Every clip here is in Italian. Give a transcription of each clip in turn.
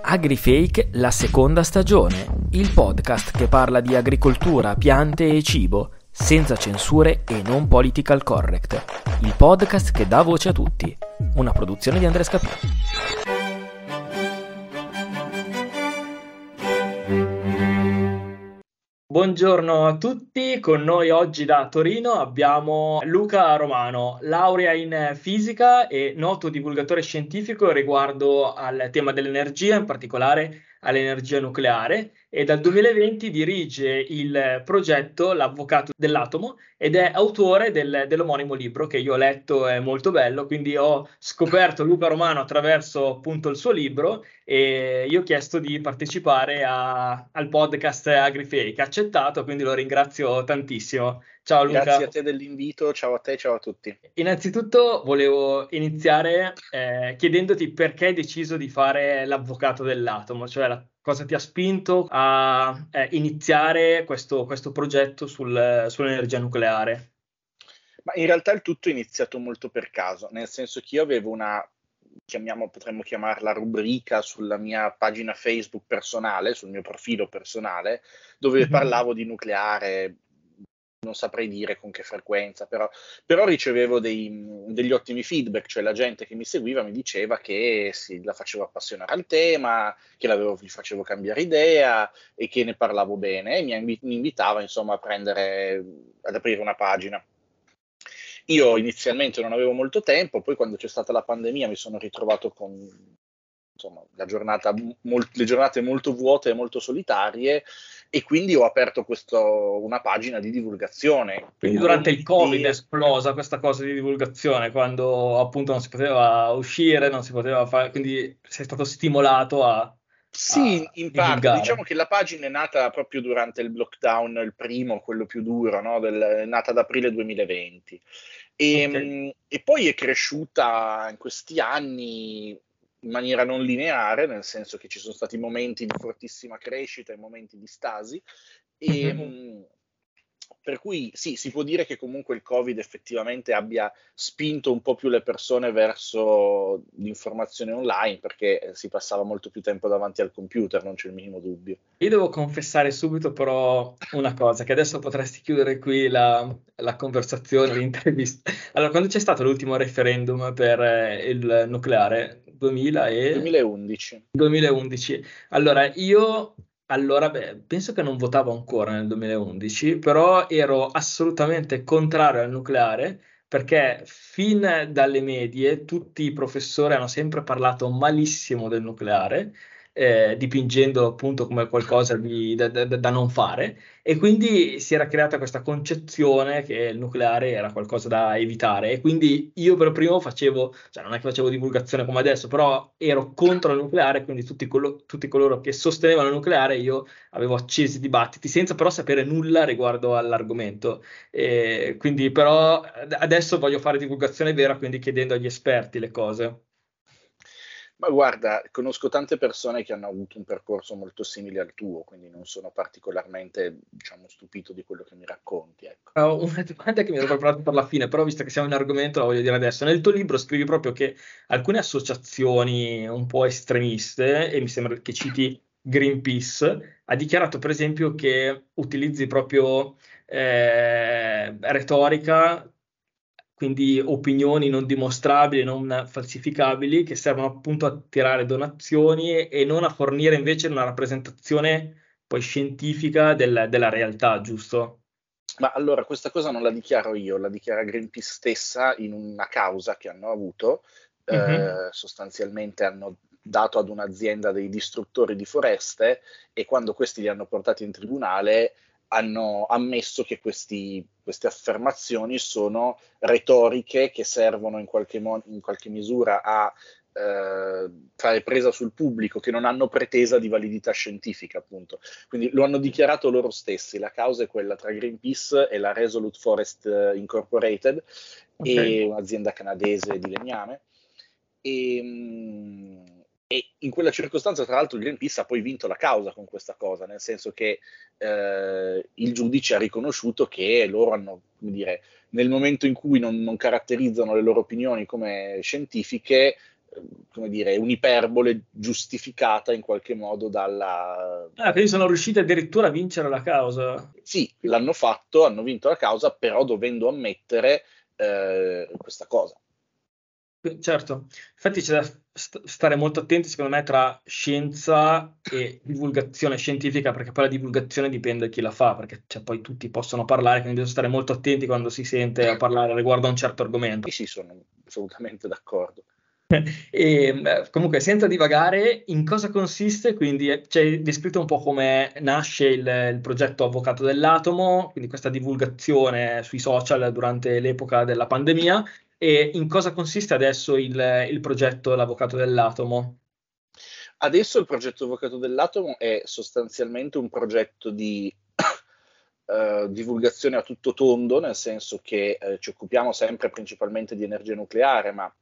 AgriFake la seconda stagione, il podcast che parla di agricoltura, piante e cibo, senza censure e non political correct. Il podcast che dà voce a tutti. Una produzione di Andrea Scapino. Buongiorno a tutti, con noi oggi da Torino abbiamo Luca Romano, laurea in fisica e noto divulgatore scientifico riguardo al tema dell'energia, in particolare all'energia nucleare e dal 2020 dirige il progetto L'Avvocato dell'Atomo ed è autore del, dell'omonimo libro che io ho letto, è molto bello, quindi ho scoperto Luca Romano attraverso appunto il suo libro e io ho chiesto di partecipare a, al podcast AgriFake, ha accettato, quindi lo ringrazio tantissimo. Ciao Luca. Grazie a te dell'invito, ciao a te, ciao a tutti. Innanzitutto volevo iniziare eh, chiedendoti perché hai deciso di fare l'avvocato dell'atomo, cioè la cosa ti ha spinto a eh, iniziare questo, questo progetto sul, sull'energia nucleare? Ma in realtà il tutto è iniziato molto per caso, nel senso che io avevo una, chiamiamo, potremmo chiamarla rubrica sulla mia pagina Facebook personale, sul mio profilo personale, dove mm-hmm. parlavo di nucleare, non saprei dire con che frequenza, però, però ricevevo dei, degli ottimi feedback, cioè la gente che mi seguiva mi diceva che sì, la facevo appassionare al tema, che gli facevo cambiare idea e che ne parlavo bene e mi, mi invitava insomma a prendere, ad aprire una pagina. Io inizialmente non avevo molto tempo, poi quando c'è stata la pandemia mi sono ritrovato con insomma, giornata, mol- le giornate molto vuote e molto solitarie e quindi ho aperto questo, una pagina di divulgazione. Quindi durante il Covid è esplosa questa cosa di divulgazione, quando appunto non si poteva uscire, non si poteva fare, quindi sei stato stimolato a... Sì, in parte, diciamo che la pagina è nata proprio durante il lockdown, il primo, quello più duro, no? Del, è nata ad aprile 2020. E, okay. e poi è cresciuta in questi anni in maniera non lineare, nel senso che ci sono stati momenti di fortissima crescita e momenti di stasi. E, mm-hmm. per cui sì, si può dire che comunque il Covid effettivamente abbia spinto un po' più le persone verso l'informazione online perché si passava molto più tempo davanti al computer, non c'è il minimo dubbio. Io devo confessare subito però una cosa, che adesso potresti chiudere qui la, la conversazione, l'intervista. Allora, quando c'è stato l'ultimo referendum per eh, il nucleare, 2000 e... 2011. 2011. Allora, io allora, beh, penso che non votavo ancora nel 2011, però ero assolutamente contrario al nucleare perché fin dalle medie tutti i professori hanno sempre parlato malissimo del nucleare eh, dipingendo appunto come qualcosa di, da, da, da, non fare e quindi si era creata questa concezione che il nucleare era qualcosa da evitare e quindi io per primo facevo, cioè non è che facevo divulgazione come adesso, però ero contro il nucleare, quindi tutti, collo, tutti coloro che sostenevano il nucleare io avevo accesi dibattiti senza però sapere nulla riguardo all'argomento. E quindi però adesso voglio fare divulgazione vera, quindi chiedendo agli esperti le cose. Ma guarda, conosco tante persone che hanno avuto un percorso molto simile al tuo, quindi non sono particolarmente, diciamo, stupito di quello che mi racconti. Ecco. Oh, una domanda che mi ero preparato per la fine, però visto che siamo in argomento la voglio dire adesso. Nel tuo libro scrivi proprio che alcune associazioni un po' estremiste, e mi sembra che citi Greenpeace, ha dichiarato per esempio che utilizzi proprio eh, retorica quindi opinioni non dimostrabili, non falsificabili, che servono appunto a tirare donazioni e non a fornire invece una rappresentazione poi scientifica del, della realtà, giusto? Ma allora questa cosa non la dichiaro io, la dichiara Greenpeace stessa in una causa che hanno avuto, mm-hmm. eh, sostanzialmente hanno dato ad un'azienda dei distruttori di foreste e quando questi li hanno portati in tribunale hanno ammesso che questi, queste affermazioni sono retoriche che servono in qualche, mo- in qualche misura a eh, fare presa sul pubblico, che non hanno pretesa di validità scientifica, appunto. Quindi lo hanno dichiarato loro stessi. La causa è quella tra Greenpeace e la Resolute Forest eh, Incorporated, okay. un'azienda canadese di legname. E, mh, e in quella circostanza, tra l'altro, il Greenpeace ha poi vinto la causa con questa cosa, nel senso che eh, il giudice ha riconosciuto che loro hanno, come dire, nel momento in cui non, non caratterizzano le loro opinioni come scientifiche, come dire, un'iperbole giustificata in qualche modo dalla... Ah, quindi sono riusciti addirittura a vincere la causa. Sì, l'hanno fatto, hanno vinto la causa, però dovendo ammettere eh, questa cosa. Certo, infatti c'è da stare molto attenti secondo me tra scienza e divulgazione scientifica, perché poi la divulgazione dipende da chi la fa, perché cioè, poi tutti possono parlare, quindi bisogna stare molto attenti quando si sente a parlare riguardo a un certo argomento. Sì, sono assolutamente d'accordo. E, comunque, senza divagare, in cosa consiste? Quindi eh, ci hai descritto un po' come nasce il, il, progetto Avvocato dell'Atomo, quindi questa divulgazione sui social durante l'epoca della pandemia, e in cosa consiste adesso il, il progetto L'Avvocato dell'Atomo? Adesso il progetto Avvocato dell'Atomo è sostanzialmente un progetto di uh, divulgazione a tutto tondo, nel senso che uh, ci occupiamo sempre principalmente di energia nucleare, ma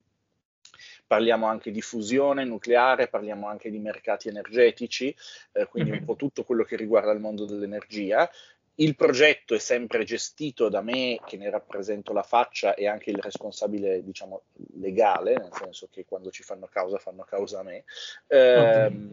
parliamo anche di fusione nucleare, parliamo anche di mercati energetici, eh, quindi mm-hmm. un po' tutto quello che riguarda il mondo dell'energia il progetto è sempre gestito da me, che ne rappresento la faccia e anche il responsabile, diciamo, legale, nel senso che quando ci fanno causa, fanno causa a me. Eh,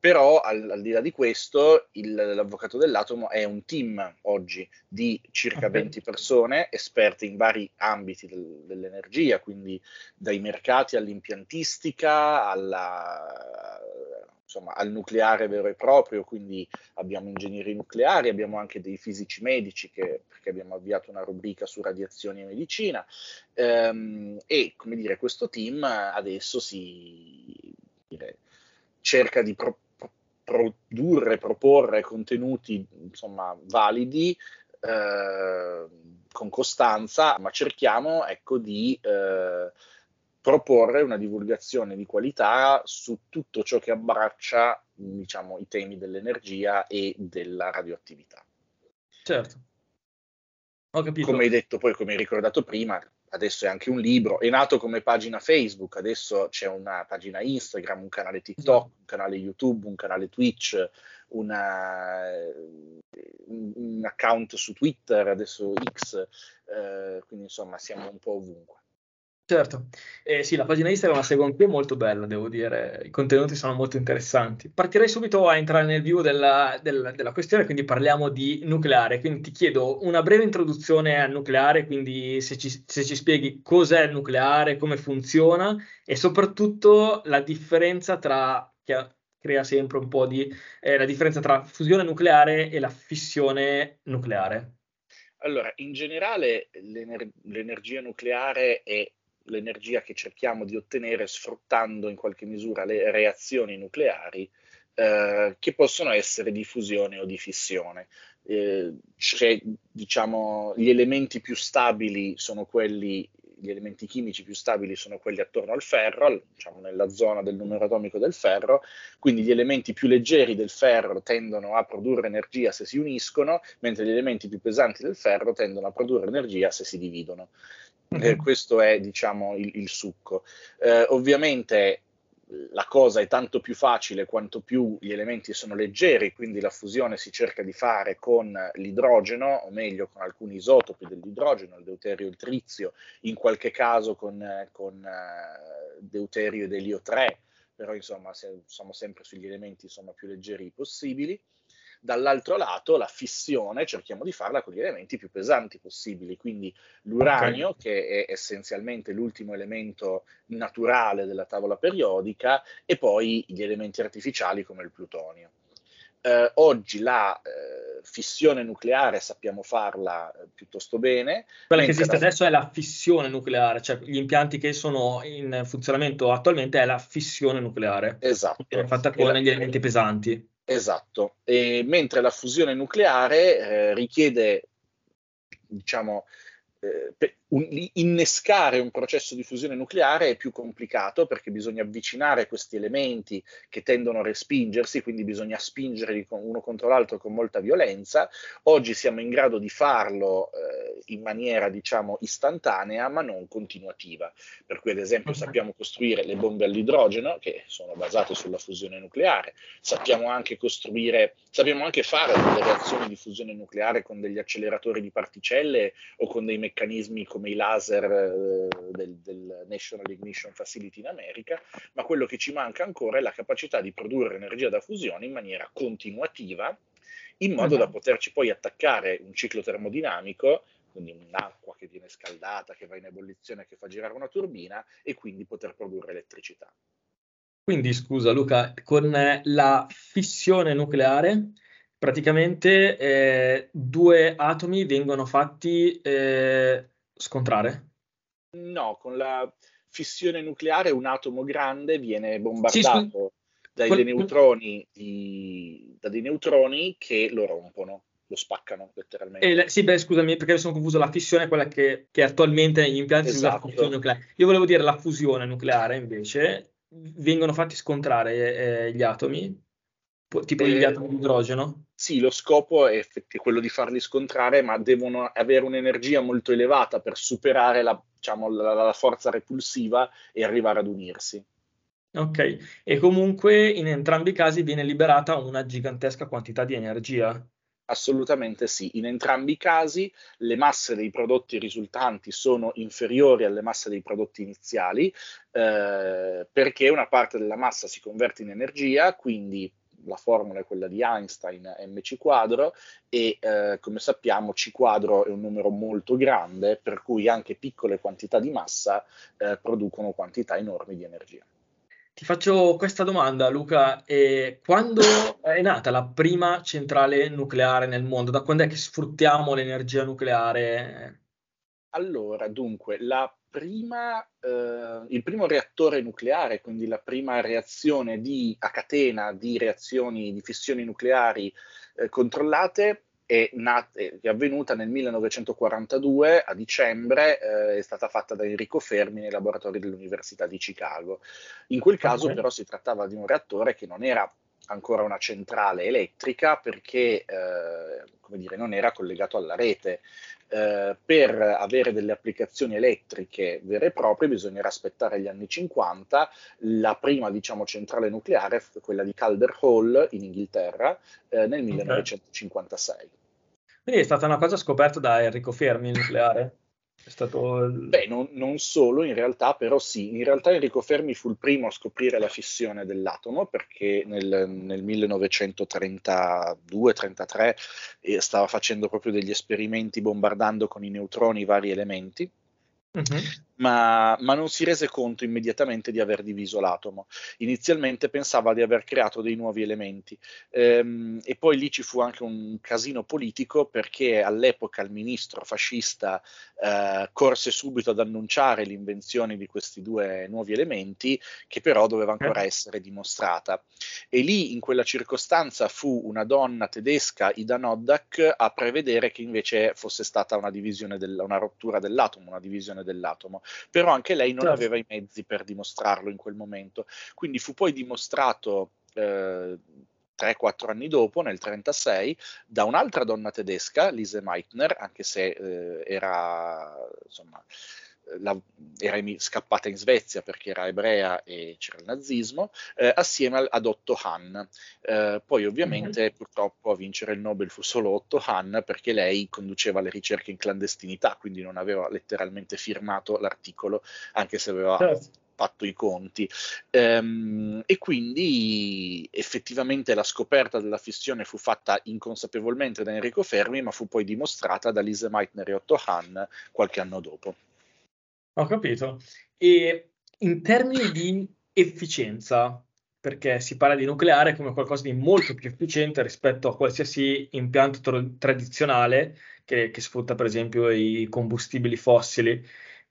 però al, al, di là di questo, il, l'avvocato dell'atomo è un team oggi di circa okay. 20 persone, esperte in vari ambiti del, dell'energia, quindi dai mercati all'impiantistica, alla insomma, al nucleare vero e proprio, quindi abbiamo ingegneri nucleari, abbiamo anche dei fisici medici che, perché abbiamo avviato una rubrica su radiazioni e medicina ehm, e come dire questo team adesso si dire, cerca di pro, pro, produrre, proporre contenuti insomma validi eh, con costanza, ma cerchiamo ecco di eh, proporre una divulgazione di qualità su tutto ciò che abbraccia diciamo, i temi dell'energia e della radioattività. Certo. Ho capito. Come hai detto poi, come hai ricordato prima, adesso è anche un libro, è nato come pagina Facebook, adesso c'è una pagina Instagram, un canale TikTok, un canale YouTube, un canale Twitch, una, un account su Twitter, adesso X, eh, quindi insomma siamo un po' ovunque. Certo, eh, sì, la pagina Instagram la seguo anch'io molto bella, devo dire, i contenuti sono molto interessanti. Partirei subito a entrare nel view della, della, della, questione, quindi parliamo di nucleare. Quindi ti chiedo una breve introduzione al nucleare, quindi se ci, se ci spieghi cos'è il nucleare, come funziona e soprattutto la differenza tra, che crea sempre un po' di, eh, la differenza tra fusione nucleare e la fissione nucleare. Allora, in generale l'ener- l'energia nucleare è l'energia che cerchiamo di ottenere sfruttando in qualche misura le reazioni nucleari eh, che possono essere di fusione o di fissione. Eh, diciamo, gli elementi più stabili sono quelli gli elementi chimici più stabili sono quelli attorno al ferro, diciamo nella zona del numero atomico del ferro, quindi gli elementi più leggeri del ferro tendono a produrre energia se si uniscono, mentre gli elementi più pesanti del ferro tendono a produrre energia se si dividono. Eh, questo è, diciamo, il, il succo. Eh, ovviamente la cosa è tanto più facile quanto più gli elementi sono leggeri, quindi la fusione si cerca di fare con l'idrogeno, o meglio con alcuni isotopi dell'idrogeno, il deuterio e il trizio, in qualche caso con, con uh, deuterio ed elio 3, però insomma siamo sempre sugli elementi insomma, più leggeri possibili. Dall'altro lato la fissione cerchiamo di farla con gli elementi più pesanti possibili, quindi l'uranio okay. che è essenzialmente l'ultimo elemento naturale della tavola periodica e poi gli elementi artificiali come il plutonio. Eh, oggi la eh, fissione nucleare sappiamo farla eh, piuttosto bene. Quella che esiste la... adesso è la fissione nucleare, cioè gli impianti che sono in funzionamento attualmente è la fissione nucleare. Esatto. È fatta con la... gli elementi pesanti. Esatto, e mentre la fusione nucleare eh, richiede, diciamo, eh, un, innescare un processo di fusione nucleare è più complicato perché bisogna avvicinare questi elementi che tendono a respingersi, quindi bisogna spingerli uno contro l'altro con molta violenza. Oggi siamo in grado di farlo eh, in maniera, diciamo, istantanea, ma non continuativa. Per cui, ad esempio, sappiamo costruire le bombe all'idrogeno, che sono basate sulla fusione nucleare, sappiamo anche costruire, sappiamo anche fare delle reazioni di fusione nucleare con degli acceleratori di particelle o con dei meccanismi come come i laser eh, del, del, National Ignition Facility in America, ma quello che ci manca ancora è la capacità di produrre energia da fusione in maniera continuativa, in modo da poterci poi attaccare un ciclo termodinamico quindi un'acqua che viene scaldata, che va in ebollizione, che fa girare una turbina e quindi poter produrre elettricità. Quindi scusa Luca, con la fissione nucleare praticamente eh, due atomi vengono fatti eh, scontrare? No, con la fissione nucleare un atomo grande viene bombardato sì, dai, quel... neutroni di, da dei neutroni che lo rompono lo spaccano letteralmente. Eh, sì, beh, scusami, perché mi sono confuso. La fissione è quella che, che attualmente gli impianti esatto. si usa nucleare. Io volevo dire la fusione nucleare, invece, vengono fatti scontrare eh, gli atomi, tipo eh, gli atomi di idrogeno. Sì, lo scopo è, quello di farli scontrare, ma devono avere un'energia molto elevata per superare la, diciamo, la, la forza repulsiva e arrivare ad unirsi. Ok, e comunque in entrambi i casi viene liberata una gigantesca quantità di energia. Assolutamente sì, in entrambi i casi le masse dei prodotti risultanti sono inferiori alle masse dei prodotti iniziali eh, perché una parte della massa si converte in energia, quindi la formula è quella di Einstein, mc quadro, e eh, come sappiamo c quadro è un numero molto grande, per cui anche piccole quantità di massa eh, producono quantità enormi di energia. Ti faccio questa domanda, Luca. Eh, quando è nata la prima centrale nucleare nel mondo? Da quando è che sfruttiamo l'energia nucleare? Allora, dunque, prima, eh, il primo reattore nucleare, quindi la prima reazione di, a catena di reazioni di fissioni nucleari eh, controllate, è, nat- è, avvenuta nel 1942 a dicembre, eh, è stata fatta da Enrico Fermi nei laboratori dell'Università di Chicago. In quel caso okay. però si trattava di un reattore che non era ancora una centrale elettrica perché eh, come dire, non era collegato alla rete. Eh, per avere delle applicazioni elettriche vere e proprie bisognerà aspettare gli anni 50. La prima diciamo, centrale nucleare, quella di Calder Hall in Inghilterra, eh, nel 1956. Quindi è stata una cosa scoperta da Enrico Fermi il nucleare? È stato... Beh, non, non, solo in realtà, però sì. In realtà Enrico Fermi fu il primo a scoprire la fissione dell'atomo perché nel, nel 1932-33 eh, stava facendo proprio degli esperimenti bombardando con i neutroni vari elementi Uh-huh. Ma, ma, non si rese conto immediatamente di aver diviso l'atomo. Inizialmente pensava di aver creato dei nuovi elementi ehm, e poi lì ci fu anche un casino politico perché all'epoca il ministro fascista eh, corse subito ad annunciare l'invenzione di questi due nuovi elementi che però doveva ancora uh-huh. essere dimostrata. E lì in quella circostanza fu una donna tedesca, Ida Noddack, a prevedere che invece fosse stata una divisione, del, una rottura dell'atomo, una divisione dell'atomo, però anche lei non certo. aveva i mezzi per dimostrarlo in quel momento. Quindi fu poi dimostrato eh, 3-4 anni dopo, nel 1936, da un'altra donna tedesca, Lise Meitner, anche se eh, era insomma la, era scappata in Svezia perché era ebrea e c'era il nazismo, eh, assieme ad Otto Hahn. Eh, poi ovviamente mm-hmm. purtroppo a vincere il Nobel fu solo Otto Hahn perché lei conduceva le ricerche in clandestinità, quindi non aveva letteralmente firmato l'articolo, anche se aveva... Certo fatto i conti. Ehm, e quindi effettivamente la scoperta della fissione fu fatta inconsapevolmente da Enrico Fermi, ma fu poi dimostrata da Lise Meitner e Otto Hahn qualche anno dopo. Ho capito. E in termini di efficienza, perché si parla di nucleare come qualcosa di molto più efficiente rispetto a qualsiasi impianto tro- tradizionale che, che, sfrutta per esempio i combustibili fossili.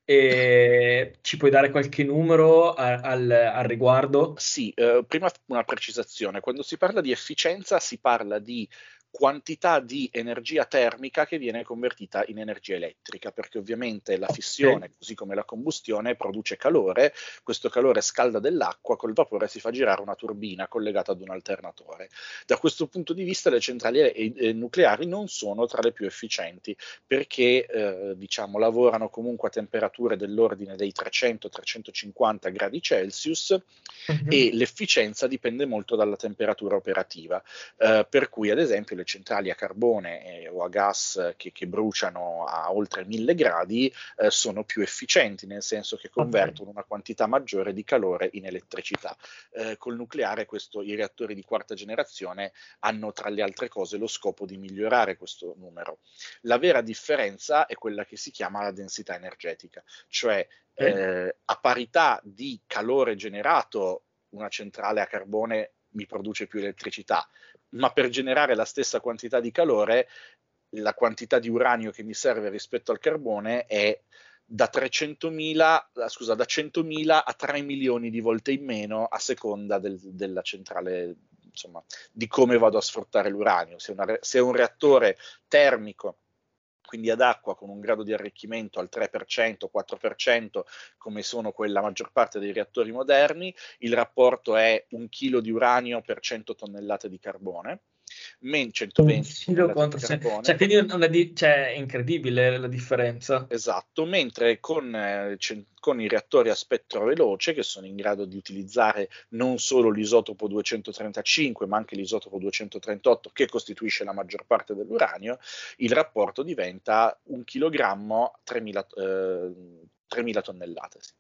E ci puoi dare qualche numero a, al, al, riguardo? Sì, eh, prima una precisazione. Quando si parla di efficienza si parla di quantità di energia termica che viene convertita in energia elettrica, perché ovviamente la fissione, così come la combustione, produce calore, questo calore scalda dell'acqua, col vapore si fa girare una turbina collegata ad un alternatore. Da questo punto di vista le centrali e- nucleari non sono tra le più efficienti, perché eh, diciamo, lavorano comunque a temperature dell'ordine dei 300-350 gradi Celsius uh-huh. e l'efficienza dipende molto dalla temperatura operativa, eh, per cui ad esempio le centrali a carbone eh, o a gas che, che, bruciano a oltre 1000 gradi eh, sono più efficienti, nel senso che convertono una quantità maggiore di calore in elettricità. Eh, col nucleare questo, i reattori di quarta generazione hanno tra le altre cose lo scopo di migliorare questo numero. La vera differenza è quella che si chiama la densità energetica, cioè eh, a parità di calore generato una centrale a carbone mi produce più elettricità, ma per generare la stessa quantità di calore, la quantità di uranio che mi serve rispetto al carbone è da 300.000, scusa, da 100.000 a 3 milioni di volte in meno a seconda del, della centrale, insomma, di come vado a sfruttare l'uranio. Se, una, se è un reattore termico quindi ad acqua con un grado di arricchimento al 3%, 4%, come sono quella maggior parte dei reattori moderni, il rapporto è un chilo di uranio per 100 tonnellate di carbone men 120 contro cioè, quindi una di- cioè, è incredibile la differenza esatto mentre con, eh, con, i reattori a spettro veloce che sono in grado di utilizzare non solo l'isotopo 235 ma anche l'isotopo 238 che costituisce la maggior parte dell'uranio il rapporto diventa un chilogrammo 3000, eh, 3000 tonnellate sì.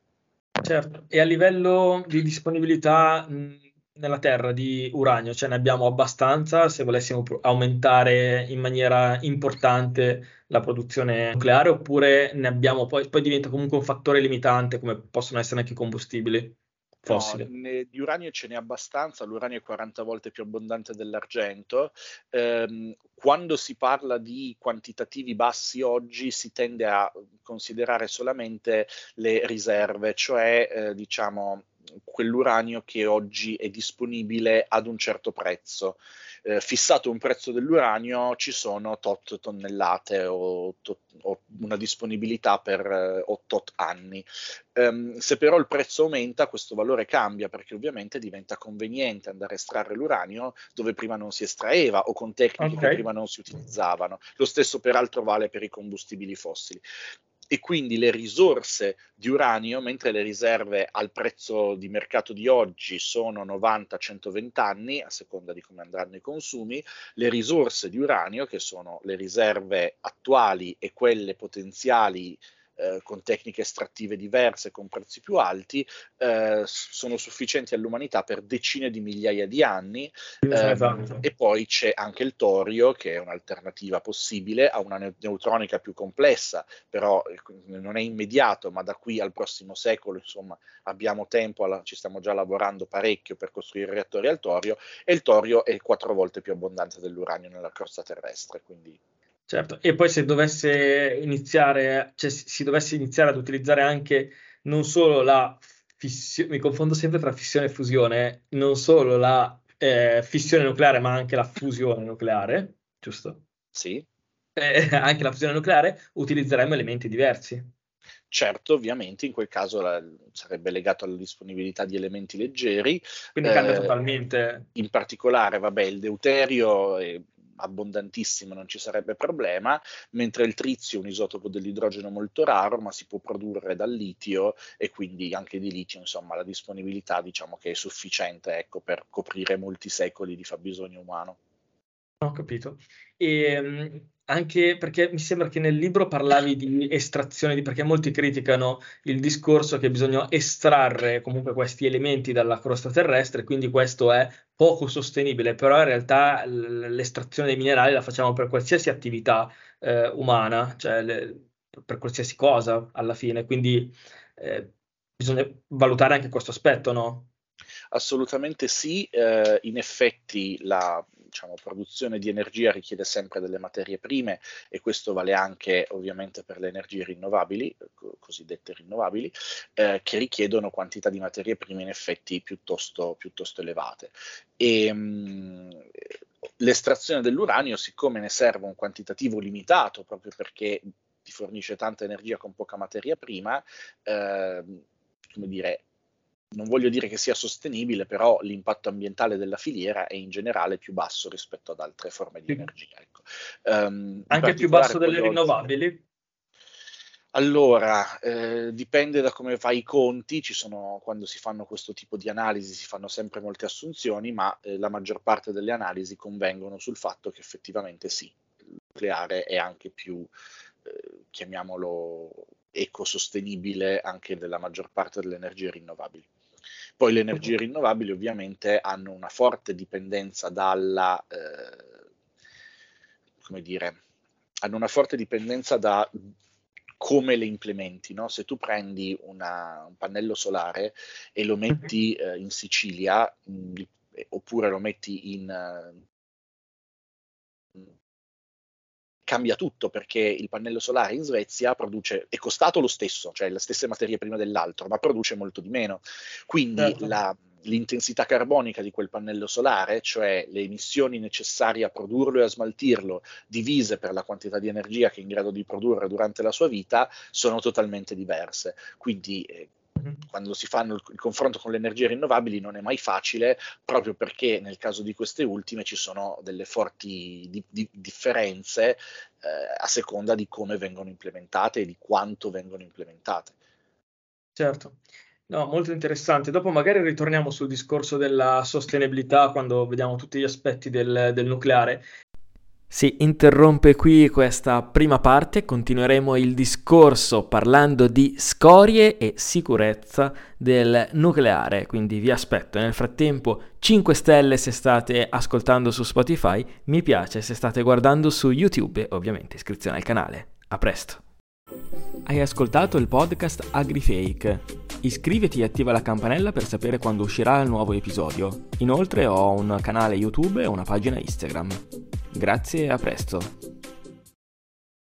certo e a livello di disponibilità mh nella Terra di uranio, cioè ne abbiamo abbastanza se volessimo aumentare in maniera importante la produzione nucleare, oppure ne abbiamo poi, poi diventa comunque un fattore limitante come possono essere anche i combustibili fossili. No, ne, di uranio ce n'è abbastanza, l'uranio è 40 volte più abbondante dell'argento. Ehm, quando si parla di quantitativi bassi oggi si tende a considerare solamente le riserve, cioè eh, diciamo quell'uranio che oggi è disponibile ad un certo prezzo. Eh, fissato un prezzo dell'uranio ci sono tot tonnellate o, tot, o una disponibilità per eh, o tot anni. Um, se però il prezzo aumenta, questo valore cambia perché ovviamente diventa conveniente andare a estrarre l'uranio dove prima non si estraeva o con tecniche okay. che prima non si utilizzavano. Lo stesso peraltro vale per i combustibili fossili e quindi le risorse di uranio, mentre le riserve al prezzo di mercato di oggi sono 90-120 anni, a seconda di come andranno i consumi, le risorse di uranio, che sono le riserve attuali e quelle potenziali eh, con tecniche estrattive diverse, con prezzi più alti, eh, sono sufficienti all'umanità per decine di migliaia di anni. Eh, esatto. E poi c'è anche il torio, che è un'alternativa possibile a una neutronica più complessa, però eh, non è immediato, ma da qui al prossimo secolo, insomma, abbiamo tempo, alla, ci stiamo già lavorando parecchio per costruire reattori al torio, e il torio è quattro volte più abbondante dell'uranio nella crosta terrestre, quindi Certo, e poi se dovesse iniziare, cioè si dovesse iniziare ad utilizzare anche non solo la fissione, mi confondo sempre tra fissione e fusione, non solo la eh, fissione nucleare, ma anche la fusione nucleare, giusto? Sì. Eh, anche la fusione nucleare utilizzeremo elementi diversi. Certo, ovviamente in quel caso la, sarebbe legato alla disponibilità di elementi leggeri. Quindi cambia eh, totalmente. In particolare, vabbè, il deuterio è abbondantissimo, non ci sarebbe problema, mentre il trizio è un isotopo dell'idrogeno molto raro, ma si può produrre dal litio e quindi anche di litio, insomma, la disponibilità diciamo che è sufficiente ecco, per coprire molti secoli di fabbisogno umano. Ho capito. E, ehm, anche perché mi sembra che nel libro parlavi di estrazione, di, perché molti criticano il discorso che bisogna estrarre comunque questi elementi dalla crosta terrestre, quindi questo è poco sostenibile, però in realtà l'estrazione dei minerali la facciamo per qualsiasi attività eh, umana, cioè le, per qualsiasi cosa alla fine, quindi eh, bisogna valutare anche questo aspetto, no? Assolutamente sì, eh, in effetti la diciamo, produzione di energia richiede sempre delle materie prime e questo vale anche ovviamente per le energie rinnovabili, co- cosiddette rinnovabili, eh, che richiedono quantità di materie prime in effetti piuttosto, piuttosto elevate. E, mh, l'estrazione dell'uranio, siccome ne serve un quantitativo limitato, proprio perché ti fornisce tanta energia con poca materia prima, eh, come dire, non voglio dire che sia sostenibile, però l'impatto ambientale della filiera è in generale più basso rispetto ad altre forme di energia. Ecco. Um, Anche più basso delle rinnovabili? Allora, eh, dipende da come fai i conti, ci sono, quando si fanno questo tipo di analisi si fanno sempre molte assunzioni, ma eh, la maggior parte delle analisi convengono sul fatto che effettivamente sì, il nucleare è anche più, eh, chiamiamolo, ecosostenibile anche della maggior parte delle energie rinnovabili. Poi le energie rinnovabili ovviamente hanno una forte dipendenza dalla, eh, come dire, hanno una forte dipendenza da come le implementi. No? Se tu prendi una, un pannello solare e lo metti eh, in Sicilia, mh, mm, oppure lo metti in... Cambia tutto perché il pannello solare in Svezia produce, è costato lo stesso, cioè le stesse materie prime dell'altro, ma produce molto di meno. Quindi certo. la, l'intensità carbonica di quel pannello solare, cioè le emissioni necessarie a produrlo e a smaltirlo, divise per la quantità di energia che è in grado di produrre durante la sua vita, sono totalmente diverse. Quindi eh. Quando si fa il, il confronto con le energie rinnovabili non è mai facile, proprio perché nel caso di queste ultime ci sono delle forti di, di, differenze eh, a seconda di come vengono implementate e di quanto vengono implementate. Certo. No, molto interessante. Dopo magari ritorniamo sul discorso della sostenibilità quando vediamo tutti gli aspetti del, del nucleare. Si interrompe qui questa prima parte, continueremo il discorso parlando di scorie e sicurezza del nucleare, quindi vi aspetto. Nel frattempo 5 stelle se state ascoltando su Spotify, mi piace se state guardando su YouTube ovviamente iscrizione al canale. A presto! Hai ascoltato il podcast AgriFake Iscriviti e attiva la campanella per sapere quando uscirà il nuovo episodio. Inoltre ho un canale YouTube e una pagina Instagram. Grazie e a presto.